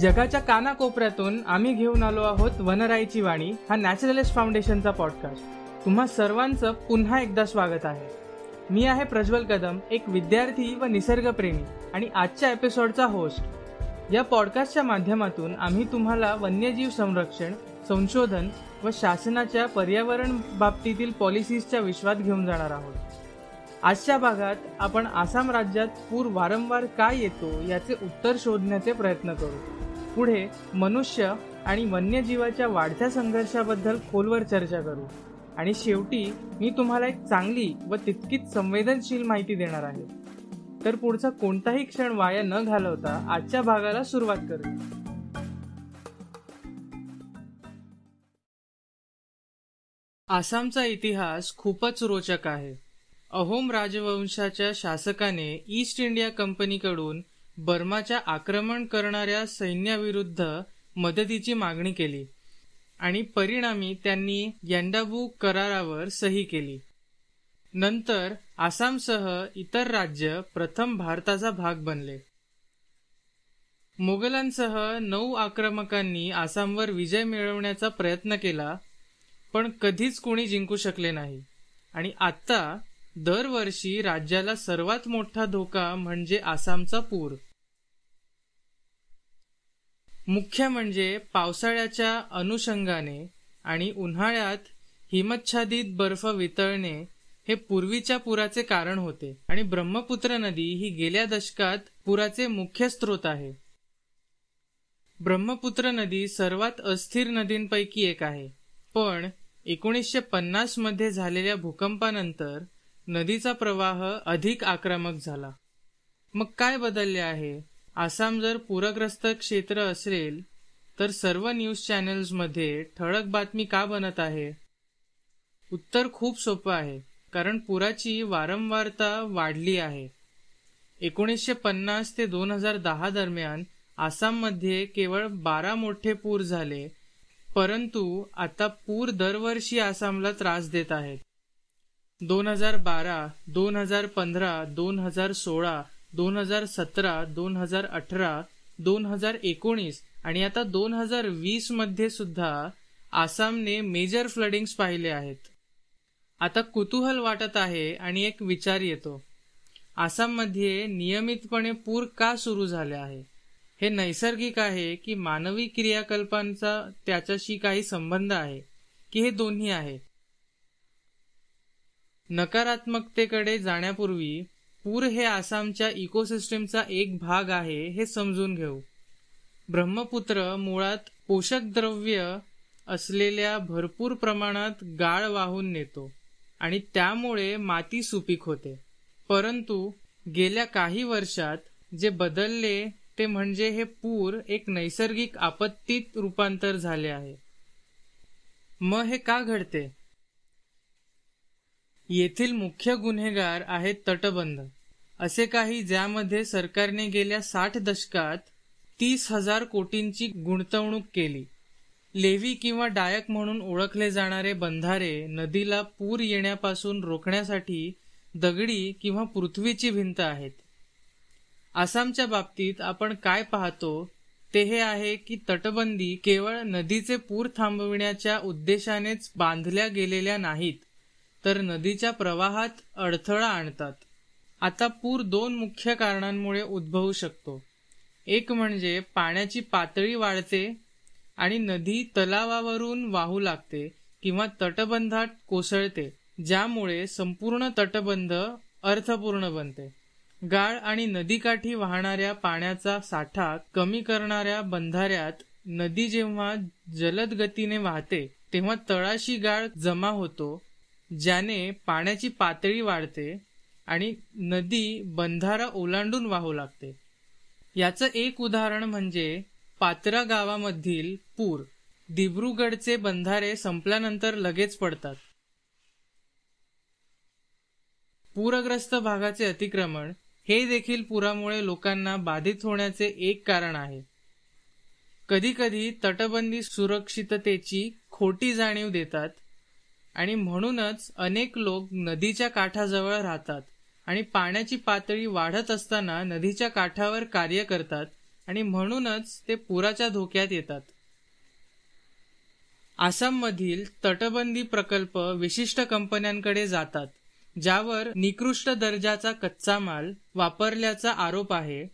जगाच्या कानाकोपऱ्यातून आम्ही घेऊन आलो आहोत वनराईची वाणी हा नॅचरलिस्ट फाउंडेशनचा पॉडकास्ट. तुम्हा सर्वांचं पुन्हा एकदा स्वागत आहे. मी आहे प्रज्वल कदम एक विद्यार्थी व निसर्गप्रेमी आणि आजच्या एपिसोडचा होस्ट. या पॉडकास्टच्या माध्यमातून आम्ही तुम्हाला वन्यजीव संरक्षण संशोधन व शासनाच्या पर्यावरण बाबतीतील पॉलिसीजच्या विश्वात घेऊन जाणार आहोत. आजच्या भागात आपण आसाम राज्यात पूर वारंवार का येतो याचे उत्तर शोधण्याचे प्रयत्न करू. पुढे मनुष्य आणि वन्यजीवाच्या वाढत्या संघर्षाबद्दल खोलवर चर्चा करू. आणि शेवटी मी तुम्हाला एक चांगली व तितकीच संवेदनशील माहिती देणार आहे. तर पुढचा कोणताही क्षण वाया न घालवता आजच्या भागाला सुरुवात करू. आसामचा इतिहास खूपच रोचक आहे. अहोम राजवंशाच्या शासकाने ईस्ट इंडिया कंपनीकडून बर्माच्या आक्रमण करणाऱ्या सैन्याविरुद्ध मदतीची मागणी केली आणि परिणामी त्यांनी यंडाबू करारावर सही केली. नंतर आसामसह इतर राज्य प्रथम भारताचा भाग बनले. मोगलांसह नऊ आक्रमकांनी आसामवर विजय मिळवण्याचा प्रयत्न केला पण कधीच कोणी जिंकू शकले नाही. आणि आत्ता दरवर्षी राज्याला सर्वात मोठा धोका म्हणजे आसामचा पूर. मुख्य म्हणजे पावसाळ्याच्या अनुषंगाने आणि उन्हाळ्यात हिमच्छादित बर्फ वितळणे हे पूर्वीच्या पुराचे कारण होते. आणि ब्रह्मपुत्र नदी ही गेल्या दशकात पुराचे मुख्य स्रोत आहे. ब्रह्मपुत्र नदी सर्वात अस्थिर नदींपैकी एक आहे. पण एकोणीसशे पन्नासमध्ये झालेल्या भूकंपानंतर नदीचा प्रवाह अधिक आक्रमक झाला. मग काय बदलले आहे? आसाम जर पूरग्रस्त क्षेत्र असेल तर सर्व न्यूज चॅनल्समध्ये ठळक बातमी का बनत आहे? उत्तर खूप सोपं आहे कारण पुराची वारंवारता वाढली आहे. एकोणीसशे पन्नास ते दोन हजार दहा दरम्यान आसाममध्ये केवळ बारा मोठे पूर झाले परंतु आता पूर दरवर्षी आसामला त्रास देत आहेत. दोन हजार बारा दोन हजार पंधरा दोन हजार सोळा दोन हजार सतरा दोन हजार अठरा दोन हजार एकोणीस आणि आता दोन हजार वीसमध्ये सुद्धा आसामने मेजर फ्लडिंग्स पाहिले आहेत. आता कुतूहल वाटत आहे आणि एक विचार येतो. आसाममध्ये नियमितपणे पूर का सुरू झाले आहे? हे नैसर्गिक आहे की मानवी क्रियाकल्पांचा त्याच्याशी काही संबंध आहे की हे दोन्ही आहे? नकारात्मकतेकडे जाण्यापूर्वी पूर हे आसामच्या इकोसिस्टमचा एक भाग आहे हे समजून घेऊ. ब्रह्मपुत्र मुळात पोषक द्रव्य असलेल्या भरपूर प्रमाणात गाळ वाहून नेतो आणि त्यामुळे माती सुपीक होते. परंतु गेल्या काही वर्षात जे बदलले ते म्हणजे हे पूर एक नैसर्गिक आपत्तीत रूपांतर झाले आहे. मग हे का घडते? येथील मुख्य गुन्हेगार आहेत तटबंध. असे काही ज्यामध्ये सरकारने गेल्या साठ दशकात तीस हजार कोटींची गुंतवणूक केली. लेवी किंवा डायक म्हणून ओळखले जाणारे बंधारे नदीला पूर येण्यापासून रोखण्यासाठी दगडी किंवा पृथ्वीची भिंत आहेत. आसामच्या बाबतीत आपण काय पाहतो ते हे आहे की तटबंदी केवळ नदीचे पूर थांबविण्याच्या उद्देशानेच बांधल्या गेलेल्या नाहीत. तर नदीच्या प्रवाहात अडथळा आणतात. आता पूर दोन मुख्य कारणांमुळे उद्भवू शकतो. एक म्हणजे पाण्याची पातळी वाढते आणि नदी तलावावरून वाहू लागते किंवा तटबंधात कोसळते ज्यामुळे संपूर्ण तटबंध अर्थपूर्ण बनते. गाळ आणि नदीकाठी वाहणाऱ्या पाण्याचा साठा कमी करणाऱ्या बंधाऱ्यात नदी जेव्हा जलद गतीने वाहते तेव्हा तळाशी गाळ जमा होतो ज्याने पाण्याची पातळी वाढते आणि नदी बंधारा ओलांडून वाहू लागते. याचं एक उदाहरण म्हणजे पात्रा गावामधील पूर. दिब्रुगडचे बंधारे संपल्यानंतर लगेच पडतात. पूरग्रस्त भागाचे अतिक्रमण हे देखील पुरामुळे लोकांना बाधित होण्याचे एक कारण आहे. कधीकधी तटबंदी सुरक्षिततेची खोटी जाणीव देतात आणि म्हणूनच अनेक लोक नदीच्या काठाजवळ राहतात आणि पाण्याची पातळी वाढत असताना नदीच्या काठावर कार्य करतात आणि म्हणूनच ते पुराच्या धोक्यात येतात. आसाममधील तटबंदी प्रकल्प विशिष्ट कंपन्यांकडे जातात ज्यावर निकृष्ट दर्जाचा कच्चा माल वापरल्याचा आरोप आहे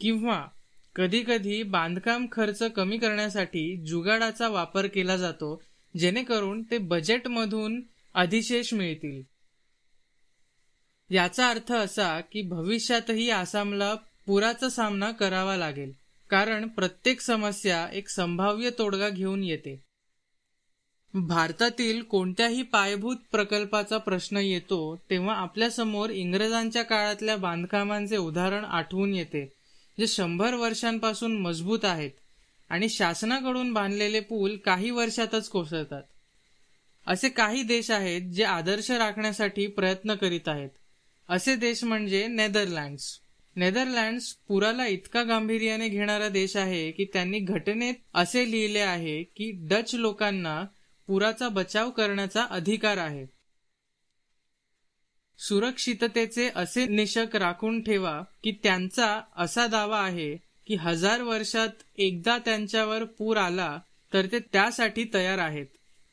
किंवा कधीकधी बांधकाम खर्च कमी करण्यासाठी जुगाडाचा वापर केला जातो जेणेकरून ते बजेटमधून अधिशेष मिळतील. याचा अर्थ असा की भविष्यातही आसामला पुराचा सामना करावा लागेल कारण प्रत्येक समस्या एक संभाव्य तोडगा घेऊन येते. भारतातील कोणत्याही पायाभूत प्रकल्पाचा प्रश्न येतो तेव्हा आपल्यासमोर इंग्रजांच्या काळातल्या बांधकामांचे उदाहरण आठवून येते जे शंभर वर्षांपासून मजबूत आहेत. आणि शासनाकडून बांधलेले पूल काही वर्षातच कोसळतात. असे काही देश आहेत जे आदर्श राखण्यासाठी प्रयत्न करीत आहेत. असे देश म्हणजे नेदरलँड्स. नेदरलँड्स पुराला इतका गांभीर्याने घेणारा देश आहे की त्यांनी घटनेत असे लिहिले आहे की डच लोकांना पुराचा बचाव करण्याचा अधिकार आहे. सुरक्षिततेचे असे निषक राखून ठेवा की त्यांचा असा दावा आहे की हजार वर्षात एकदा त्यांच्यावर पूर आला तर ते त्यासाठी तयार आहेत.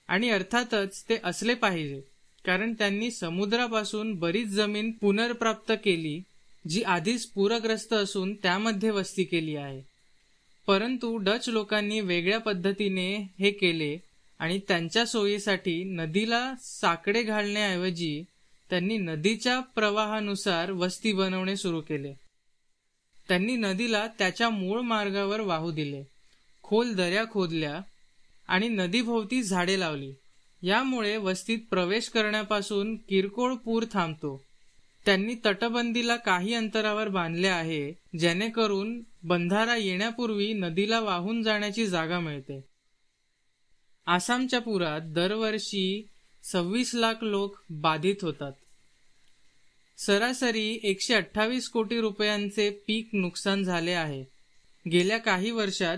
आणि अर्थातच ते असले पाहिजे कारण त्यांनी समुद्रापासून बरीच जमीन पुनर्प्राप्त केली जी आधीच पूरग्रस्त असून त्यामध्ये वस्ती केली आहे. परंतु डच लोकांनी वेगळ्या पद्धतीने हे केले आणि त्यांच्या सोयीसाठी नदीला साकडे घालण्याऐवजी त्यांनी नदीच्या प्रवाहानुसार वस्ती बनवणे सुरू केले. त्यांनी नदीला त्याच्या मूळ मार्गावर वाहू दिले. खोल दर्या खोदल्या आणि नदीभोवती झाडे लावली. यामुळे वस्तीत प्रवेश करण्यापासून किरकोळ पूर थांबतो. त्यांनी तटबंदीला काही अंतरावर बांधले आहे जेणेकरून बंधारा येण्यापूर्वी नदीला वाहून जाण्याची जागा मिळते. आसामच्या पुरात दरवर्षी सव्वीस लाख लोक बाधित होतात. सरासरी एकशे अठ्ठावीस कोटी रुपयांचे पीक नुकसान झाले आहे. गेल्या काही वर्षात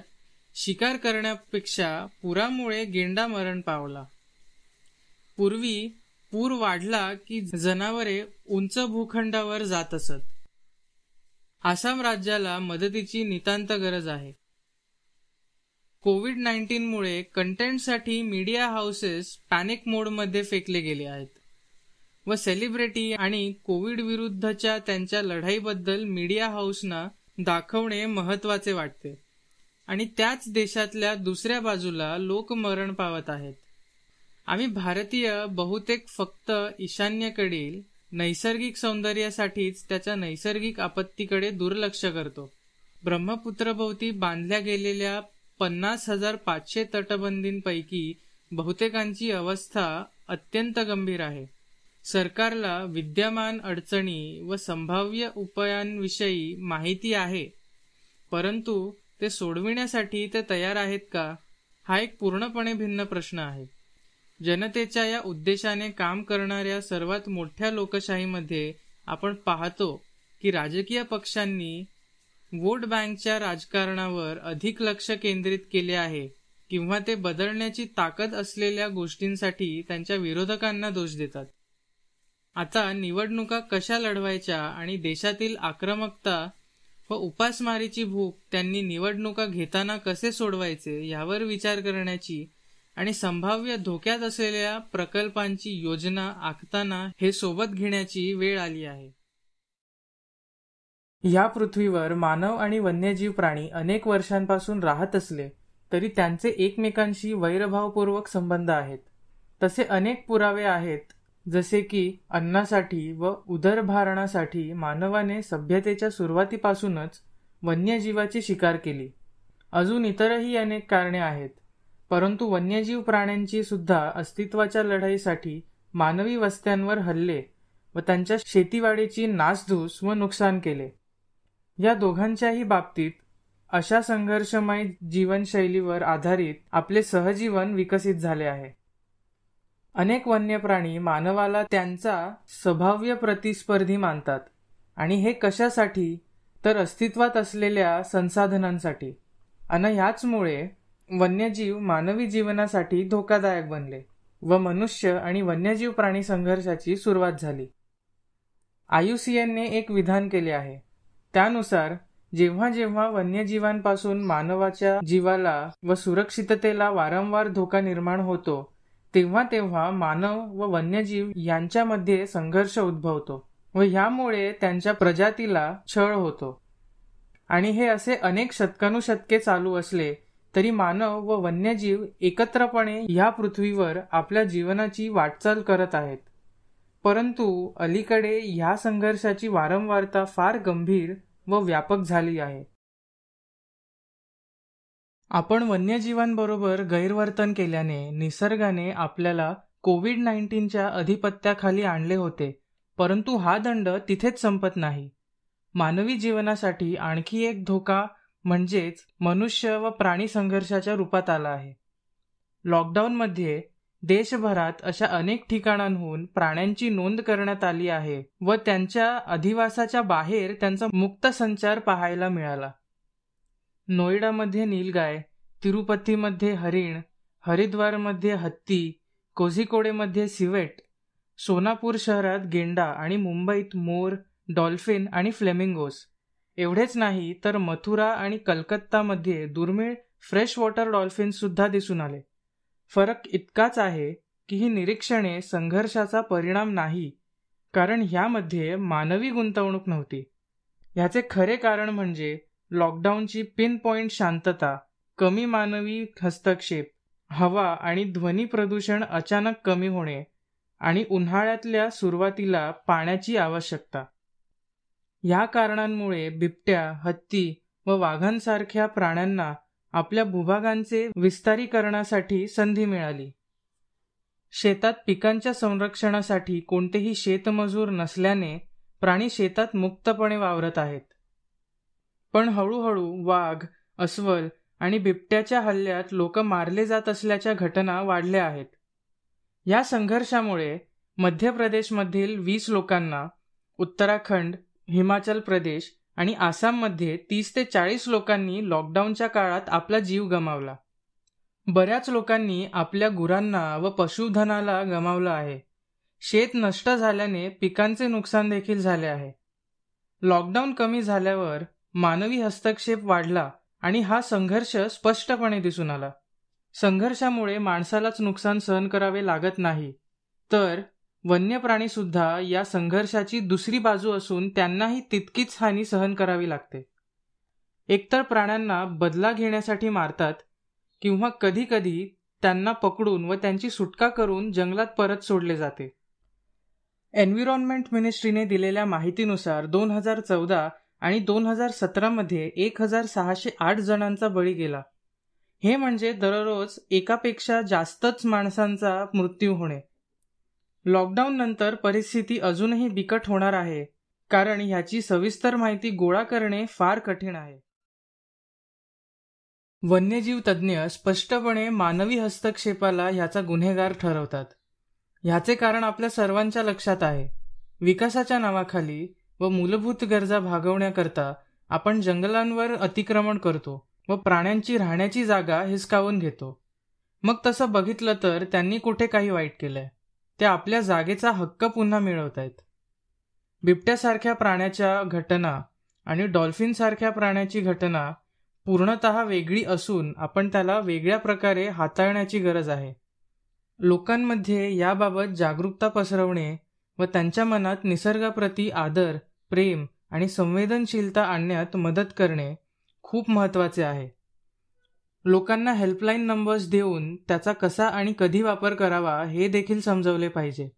शिकार करण्यापेक्षा पुरामुळे गेंडा मरण पावला. पूर्वी पूर वाढला की जनावरे उंच भूखंडावर जात असत. आसाम राज्याला मदतीची नितांत गरज आहे. कोविड नाईन्टीनमुळे कंटेंटसाठी मीडिया हाऊसेस पॅनिक मोडमध्ये फेकले गेले आहेत. व सेलिब्रिटी आणि कोविड विरुद्धच्या त्यांच्या लढाईबद्दल मीडिया हाऊसना दाखवणे महत्त्वाचे वाटते. आणि त्याच देशातल्या दुसऱ्या बाजूला लोक मरण पावत आहेत. आम्ही भारतीय बहुतेक फक्त ईशान्येकडील नैसर्गिक सौंदर्यासाठीच त्याच्या नैसर्गिक आपत्तीकडे दुर्लक्ष करतो. ब्रह्मपुत्रभोवती बांधल्या गेलेल्या पन्नास हजार पाचशे तटबंदींपैकी बहुतेकांची अवस्था अत्यंत गंभीर आहे. सरकारला विद्यमान अडचणी व संभाव्य उपायांविषयी माहिती आहे. परंतु ते सोडविण्यासाठी ते तयार आहेत का? हा एक पूर्णपणे भिन्न प्रश्न आहे. जनतेच्या या उद्देशाने काम करणाऱ्या सर्वात मोठ्या लोकशाहीमध्ये आपण पाहतो की राजकीय पक्षांनी वोट बँकच्या राजकारणावर अधिक लक्ष केंद्रित केले आहे किंवा ते बदलण्याची ताकद असलेल्या गोष्टींसाठी त्यांच्या विरोधकांना दोष देतात. आता निवडणुका कशा लढवायच्या आणि देशातील आक्रमकता व उपासमारीची भूक त्यांनी निवडणुका घेताना कसे सोडवायचे यावर विचार करण्याची आणि संभाव्य धोक्यात असलेल्या प्रकल्पांची योजना आखताना हे सोबत घेण्याची वेळ आली आहे. या पृथ्वीवर मानव आणि वन्यजीव प्राणी अनेक वर्षांपासून राहत असले तरी त्यांचे एकमेकांशी वैरभावपूर्वक संबंध आहेत. तसे अनेक पुरावे आहेत जसे की अन्नासाठी व उदरभारणासाठी मानवाने सभ्यतेच्या सुरुवातीपासूनच वन्यजीवाची शिकार केली. अजून इतरही अनेक कारणे आहेत परंतु वन्यजीव प्राण्यांची सुद्धा अस्तित्वाच्या लढाईसाठी मानवी वस्त्यांवर हल्ले व त्यांच्या शेतीवाडीची नासधूस व नुकसान केले. या दोघांच्याही बाबतीत अशा संघर्षमय जीवनशैलीवर आधारित आपले सहजीवन विकसित झाले आहे. अनेक वन्य प्राणी मानवाला त्यांचा स्वभाव्य प्रतिस्पर्धी मानतात. आणि हे कशासाठी? तर अस्तित्वात असलेल्या संसाधनांसाठी. आणि ह्याचमुळे वन्यजीव मानवी जीवनासाठी धोकादायक बनले व मनुष्य आणि वन्यजीव प्राणी संघर्षाची सुरुवात झाली. आयुसीएनने एक विधान केले आहे. त्यानुसार जेव्हा जेव्हा वन्यजीवांपासून मानवाच्या जीवाला व सुरक्षिततेला वारंवार धोका निर्माण होतो तेव्हा तेव्हा मानव व वन्यजीव यांच्यामध्ये संघर्ष उद्भवतो व ह्यामुळे त्यांच्या प्रजातीला छळ होतो. आणि हे असे अनेक शतकानुशतके चालू असले तरी मानव व वन्यजीव एकत्रपणे ह्या पृथ्वीवर आपल्या जीवनाची वाटचाल करत आहेत. परंतु अलीकडे ह्या संघर्षाची वारंवारता फार गंभीर व व्यापक झाली आहे. आपण वन्यजीवांबरोबर गैरवर्तन केल्याने निसर्गाने आपल्याला कोविड नाईन्टीनच्या अधिपत्याखाली आणले होते परंतु हा दंड तिथेच संपत नाही. मानवी जीवनासाठी आणखी एक धोका म्हणजेच मनुष्य व प्राणी संघर्षाच्या रूपात आला आहे. लॉकडाऊनमध्ये देशभरात अशा अनेक ठिकाणांहून प्राण्यांची नोंद करण्यात आली आहे व त्यांच्या अधिवासाच्या बाहेर त्यांचा मुक्त संचार पाहायला मिळाला. नोएडामध्ये नीलगाय तिरुपतीमध्ये हरिण हरिद्वारमध्ये हत्ती कोझिकोडेमध्ये सिवेट सोनापूर शहरात गेंडा आणि मुंबईत मोर डॉल्फिन आणि फ्लेमिंगोस. एवढेच नाही तर मथुरा आणि कलकत्तामध्ये दुर्मिळ फ्रेश वॉटर डॉल्फिनसुद्धा दिसून आले. फरक इतकाच आहे की ही निरीक्षणे संघर्षाचा परिणाम नाही कारण ह्यामध्ये मानवी गुंतवणूक नव्हती. ह्याचे खरे कारण म्हणजे लॉकडाऊनची पिन पॉइंट शांतता कमी मानवी हस्तक्षेप हवा आणि ध्वनी प्रदूषण अचानक कमी होणे आणि उन्हाळ्यातल्या सुरुवातीला पाण्याची आवश्यकता. या कारणांमुळे बिबट्या हत्ती व वाघांसारख्या प्राण्यांना आपल्या भूभागांचे विस्तारीकरणासाठी संधी मिळाली. शेतात पिकांच्या संरक्षणासाठी कोणतेही शेतमजूर नसल्याने प्राणी शेतात मुक्तपणे वावरत आहेत. पण हळूहळू वाघ अस्वल आणि बिबट्याच्या हल्ल्यात लोक मारले जात असल्याच्या घटना वाढल्या आहेत. या संघर्षामुळे मध्य प्रदेशमधील वीस लोकांना उत्तराखंड हिमाचल प्रदेश आणि आसाममध्ये तीस ते चाळीस लोकांनी लॉकडाऊनच्या काळात आपला जीव गमावला. बऱ्याच लोकांनी आपल्या गुरांना व पशुधनाला गमावलं आहे. शेत नष्ट झाल्याने पिकांचे नुकसान देखील झाले आहे. लॉकडाऊन कमी झाल्यावर मानवी हस्तक्षेप वाढला आणि हा संघर्ष स्पष्टपणे दिसून आला. संघर्षामुळे माणसालाच नुकसान सहन करावे लागत नाही. तर वन्य प्राणी सुद्धा या संघर्षाची दुसरी बाजू असून त्यांनाही तितकीच हानी सहन करावी लागते. एकतर प्राण्यांना बदला घेण्यासाठी मारतात किंवा कधी कधी त्यांना पकडून व त्यांची सुटका करून जंगलात परत सोडले जाते. एन्व्हिरॉन्मेंट मिनिस्ट्रीने दिलेल्या माहितीनुसार दोन हजार चौदा आणि दोन हजार सतरामध्ये एक हजार सहाशे आठ जणांचा बळी गेला. हे म्हणजे दररोज एकापेक्षा जास्तच माणसांचा मृत्यू होणे. लॉकडाऊन नंतर परिस्थिती अजूनही बिकट होणार आहे कारण ह्याची सविस्तर माहिती गोळा करणे फार कठीण आहे. वन्यजीव तज्ज्ञ स्पष्टपणे मानवी हस्तक्षेपाला ह्याचा गुन्हेगार ठरवतात. ह्याचे कारण आपल्या सर्वांच्या लक्षात आहे. विकासाच्या नावाखाली व मूलभूत गरजा भागवण्याकरता आपण जंगलांवर अतिक्रमण करतो व प्राण्यांची राहण्याची जागा हिसकावून घेतो. मग तसं बघितलं तर त्यांनी कुठे काही वाईट केलंय? ते आपल्या जागेचा हक्क पुन्हा मिळवत आहेत बिबट्यासारख्या प्राण्याच्या घटना आणि डॉल्फिनसारख्या प्राण्याची घटना पूर्णत वेगळी असून आपण त्याला वेगळ्या प्रकारे हाताळण्याची गरज आहे. लोकांमध्ये याबाबत जागरूकता पसरवणे व त्यांच्या मनात निसर्गाप्रती आदर प्रेम आणि संवेदनशीलता आणण्यात मदत करणे खूप महत्त्वाचे आहे. लोकांना हेल्पलाईन नंबर्स देऊन त्याचा कसा आणि कधी वापर करावा हे देखील समजवले पाहिजे.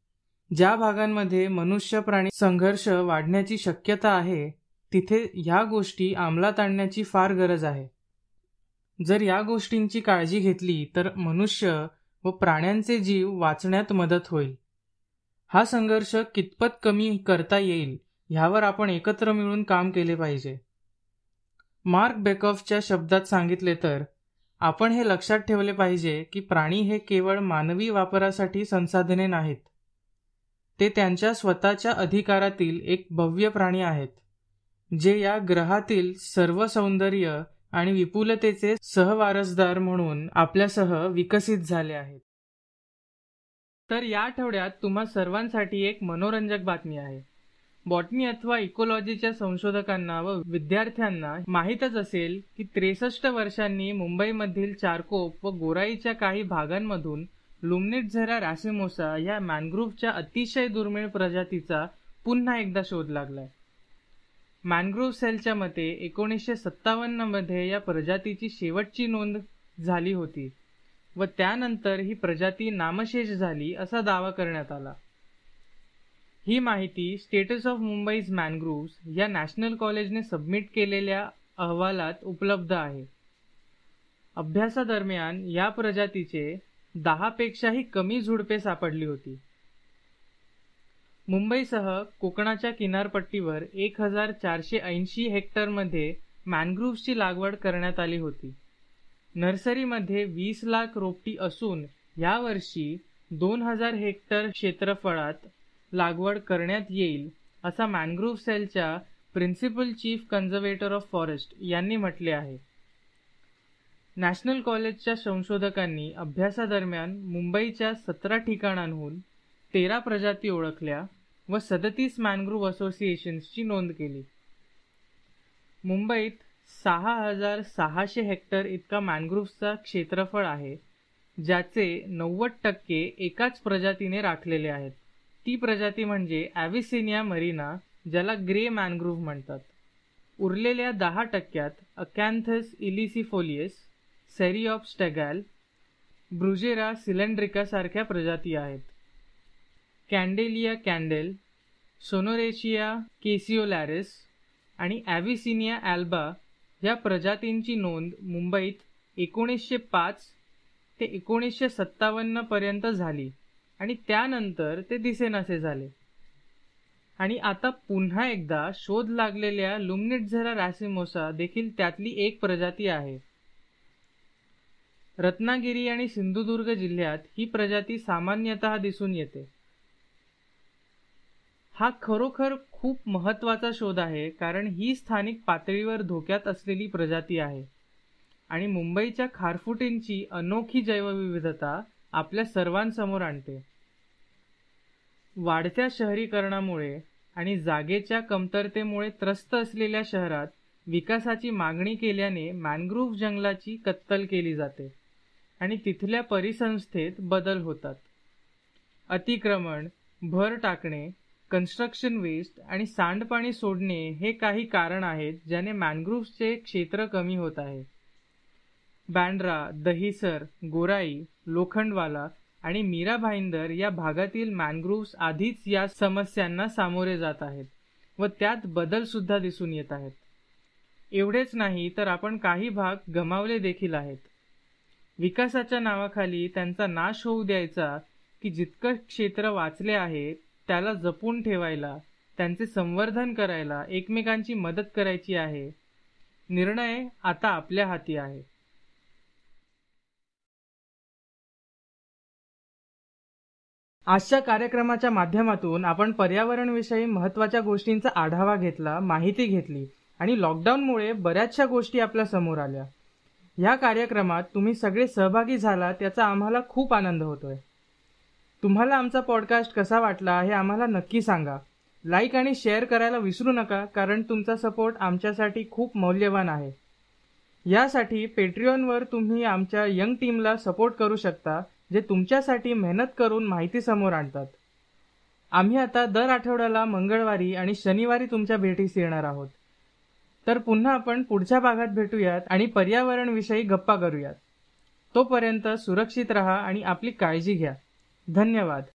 ज्या भागांमध्ये मनुष्य प्राणी संघर्ष वाढण्याची शक्यता आहे तिथे ह्या गोष्टी अंमलात आणण्याची फार गरज आहे. जर या गोष्टींची काळजी घेतली तर मनुष्य व प्राण्यांचे जीव वाचण्यात मदत होईल. हा संघर्ष कितपत कमी करता येईल ह्यावर आपण एकत्र मिळून काम केले पाहिजे. मार्क बेकॉफच्या शब्दात सांगितले तर आपण हे लक्षात ठेवले पाहिजे की प्राणी हे केवळ मानवी वापरासाठी संसाधने नाहीत. ते त्यांच्या स्वतःच्या अधिकारातील एक भव्य प्राणी आहेत जे या ग्रहातील सर्व सौंदर्य आणि विपुलतेचे सहवारसदार म्हणून आपल्यासह विकसित झाले आहेत. तर या आठवड्यात तुम्हा सर्वांसाठी एक मनोरंजक बातमी आहे. बॉटनी अथवा इकोलॉजीच्या संशोधकांना व विद्यार्थ्यांना माहीतच असेल की त्रेसष्ट वर्षांनी मुंबईमधील चारकोप व गोराईच्या काही भागांमधून लुमनेट झेरा रॅसिमोसा या मॅनग्रोव्हच्या अतिशय दुर्मिळ प्रजातीचा पुन्हा एकदा शोध लागलाय. मॅनग्रोव्ह सेलच्या मते एकोणीसशे सत्तावन्नमध्ये या प्रजातीची शेवटची नोंद झाली होती. व त्यानंतर ही प्रजाती नामशेष झाली असा दावा करण्यात आला. ही माहिती स्टेटस ऑफ मुंबईज मॅनग्रोव्स या नॅशनल कॉलेजने सबमिट केलेल्या अहवालात उपलब्ध आहे. अभ्यासादरम्यान या प्रजातीचे दहापेक्षाही कमी झुडपे सापडली होती. मुंबईसह कोकणाच्या किनारपट्टीवर एक हजार चारशे ऐंशी हेक्टरमध्ये मॅनग्रोव्हची लागवड करण्यात आली होती. नर्सरीमध्ये वीस लाख रोपटी असून यावर्षी दोन हजार हेक्टर क्षेत्रफळात लागवड करण्यात येईल असा मॅनग्रोव्ह सेलच्या principal chief conservator of forest यांनी म्हटले आहे. नॅशनल कॉलेजच्या संशोधकांनी अभ्यासादरम्यान मुंबईच्या सतरा ठिकाणांहून तेरा प्रजाती ओळखल्या व सदतीस मॅनग्रोव्ह असोसिएशन्सची नोंद केली. मुंबईत सहा हजार सहाशे हेक्टर इतका मॅनग्रोव्हचा क्षेत्रफळ आहे ज्याचे नव्वद टक्के एकाच प्रजातीने राखलेले आहेत. ती प्रजाती म्हणजे ॲव्हिसिनिया मरीना ज्याला ग्रे मॅनग्रोव्ह म्हणतात. उरलेल्या दहा टक्क्यात अकॅन्थस इलिसिफोलियस सेरिऑप स्टेगॅल ब्रुजेरा सिलेंड्रिकासारख्या प्रजाती आहेत. कॅन्डेलिया कॅन्डेल सोनोरेशिया केसिओलॅरिस आणि ॲव्हिसिनिया ॲल्बा या प्रजातींची नोंद मुंबईत एकोणीसशे पाच ते एकोणीसशे सत्तावन्न पर्यंत झाली आणि त्यानंतर ते दिसेनासे झाले. आणि आता पुन्हा एकदा शोध लागलेल्या लुमनिटझरा रॅसिमोसा देखील त्यातली एक प्रजाती आहे. रत्नागिरी आणि सिंधुदुर्ग जिल्ह्यात ही प्रजाती सामान्यतः दिसून येते. हा खरोखर खूप महत्त्वाचा शोध आहे कारण ही स्थानिक पातळीवर धोक्यात असलेली प्रजाती आहे. आणि मुंबईच्या खारफुटींची अनोखी जैवविविधता आपल्या सर्वांसमोर आणते. वाढत्या शहरीकरणामुळे आणि जागेच्या कमतरतेमुळे त्रस्त असलेल्या शहरात विकासाची मागणी केल्याने मॅनग्रोव्ह जंगलाची कत्तल केली जाते आणि तिथल्या परिसंस्थेत बदल होतात. अतिक्रमण भर टाकणे कन्स्ट्रक्शन वेस्ट आणि सांडपाणी सोडणे हे काही कारण आहेत ज्याने मॅनग्रोव्हचे क्षेत्र कमी होत आहे. बँड्रा दहिसर गोराई लोखंडवाला आणि मीरा भाईंदर या भागातील मॅनग्रोव्स आधीच या समस्यांना सामोरे जात आहेत व त्यात बदलसुद्धा दिसून येत आहेत. एवढेच नाही तर आपण काही भाग गमावले देखील आहेत. विकासाच्या नावाखाली त्यांचा नाश होऊ द्यायचा की जितकं क्षेत्र वाचले आहे त्याला जपून ठेवायला त्यांचे संवर्धन करायला एकमेकांची मदत करायची आहे. निर्णय आता आपल्या हाती आहे. आजच्या कार्यक्रमाच्या माध्यमातून आपण पर्यावरणविषयी महत्त्वाच्या गोष्टींचा आढावा घेतला माहिती घेतली आणि लॉकडाऊनमुळे बऱ्याचशा गोष्टी आपल्यासमोर आल्या. ह्या कार्यक्रमात तुम्ही सगळे सहभागी झालात याचा आम्हाला खूप आनंद होतोय. तुम्हाला आमचा पॉडकास्ट कसा वाटला हे आम्हाला नक्की सांगा. लाईक आणि शेअर करायला विसरू नका कारण तुमचा सपोर्ट आमच्यासाठी खूप मौल्यवान आहे. यासाठी पेट्रियॉनवर तुम्ही आमच्या यंग टीमला सपोर्ट करू शकता जे तुमच्यासाठी मेहनत करून माहिती समोर आणतात. आम्ही आता दर आठवड्याला मंगळवारी आणि शनिवारी तुमच्या भेटीस येणार आहोत. तर पुन्हा आपण पुढच्या भागात भेटूयात आणि पर्यावरणविषयी गप्पा करूयात. तोपर्यंत सुरक्षित रहा आणि आपली काळजी घ्या. धन्यवाद.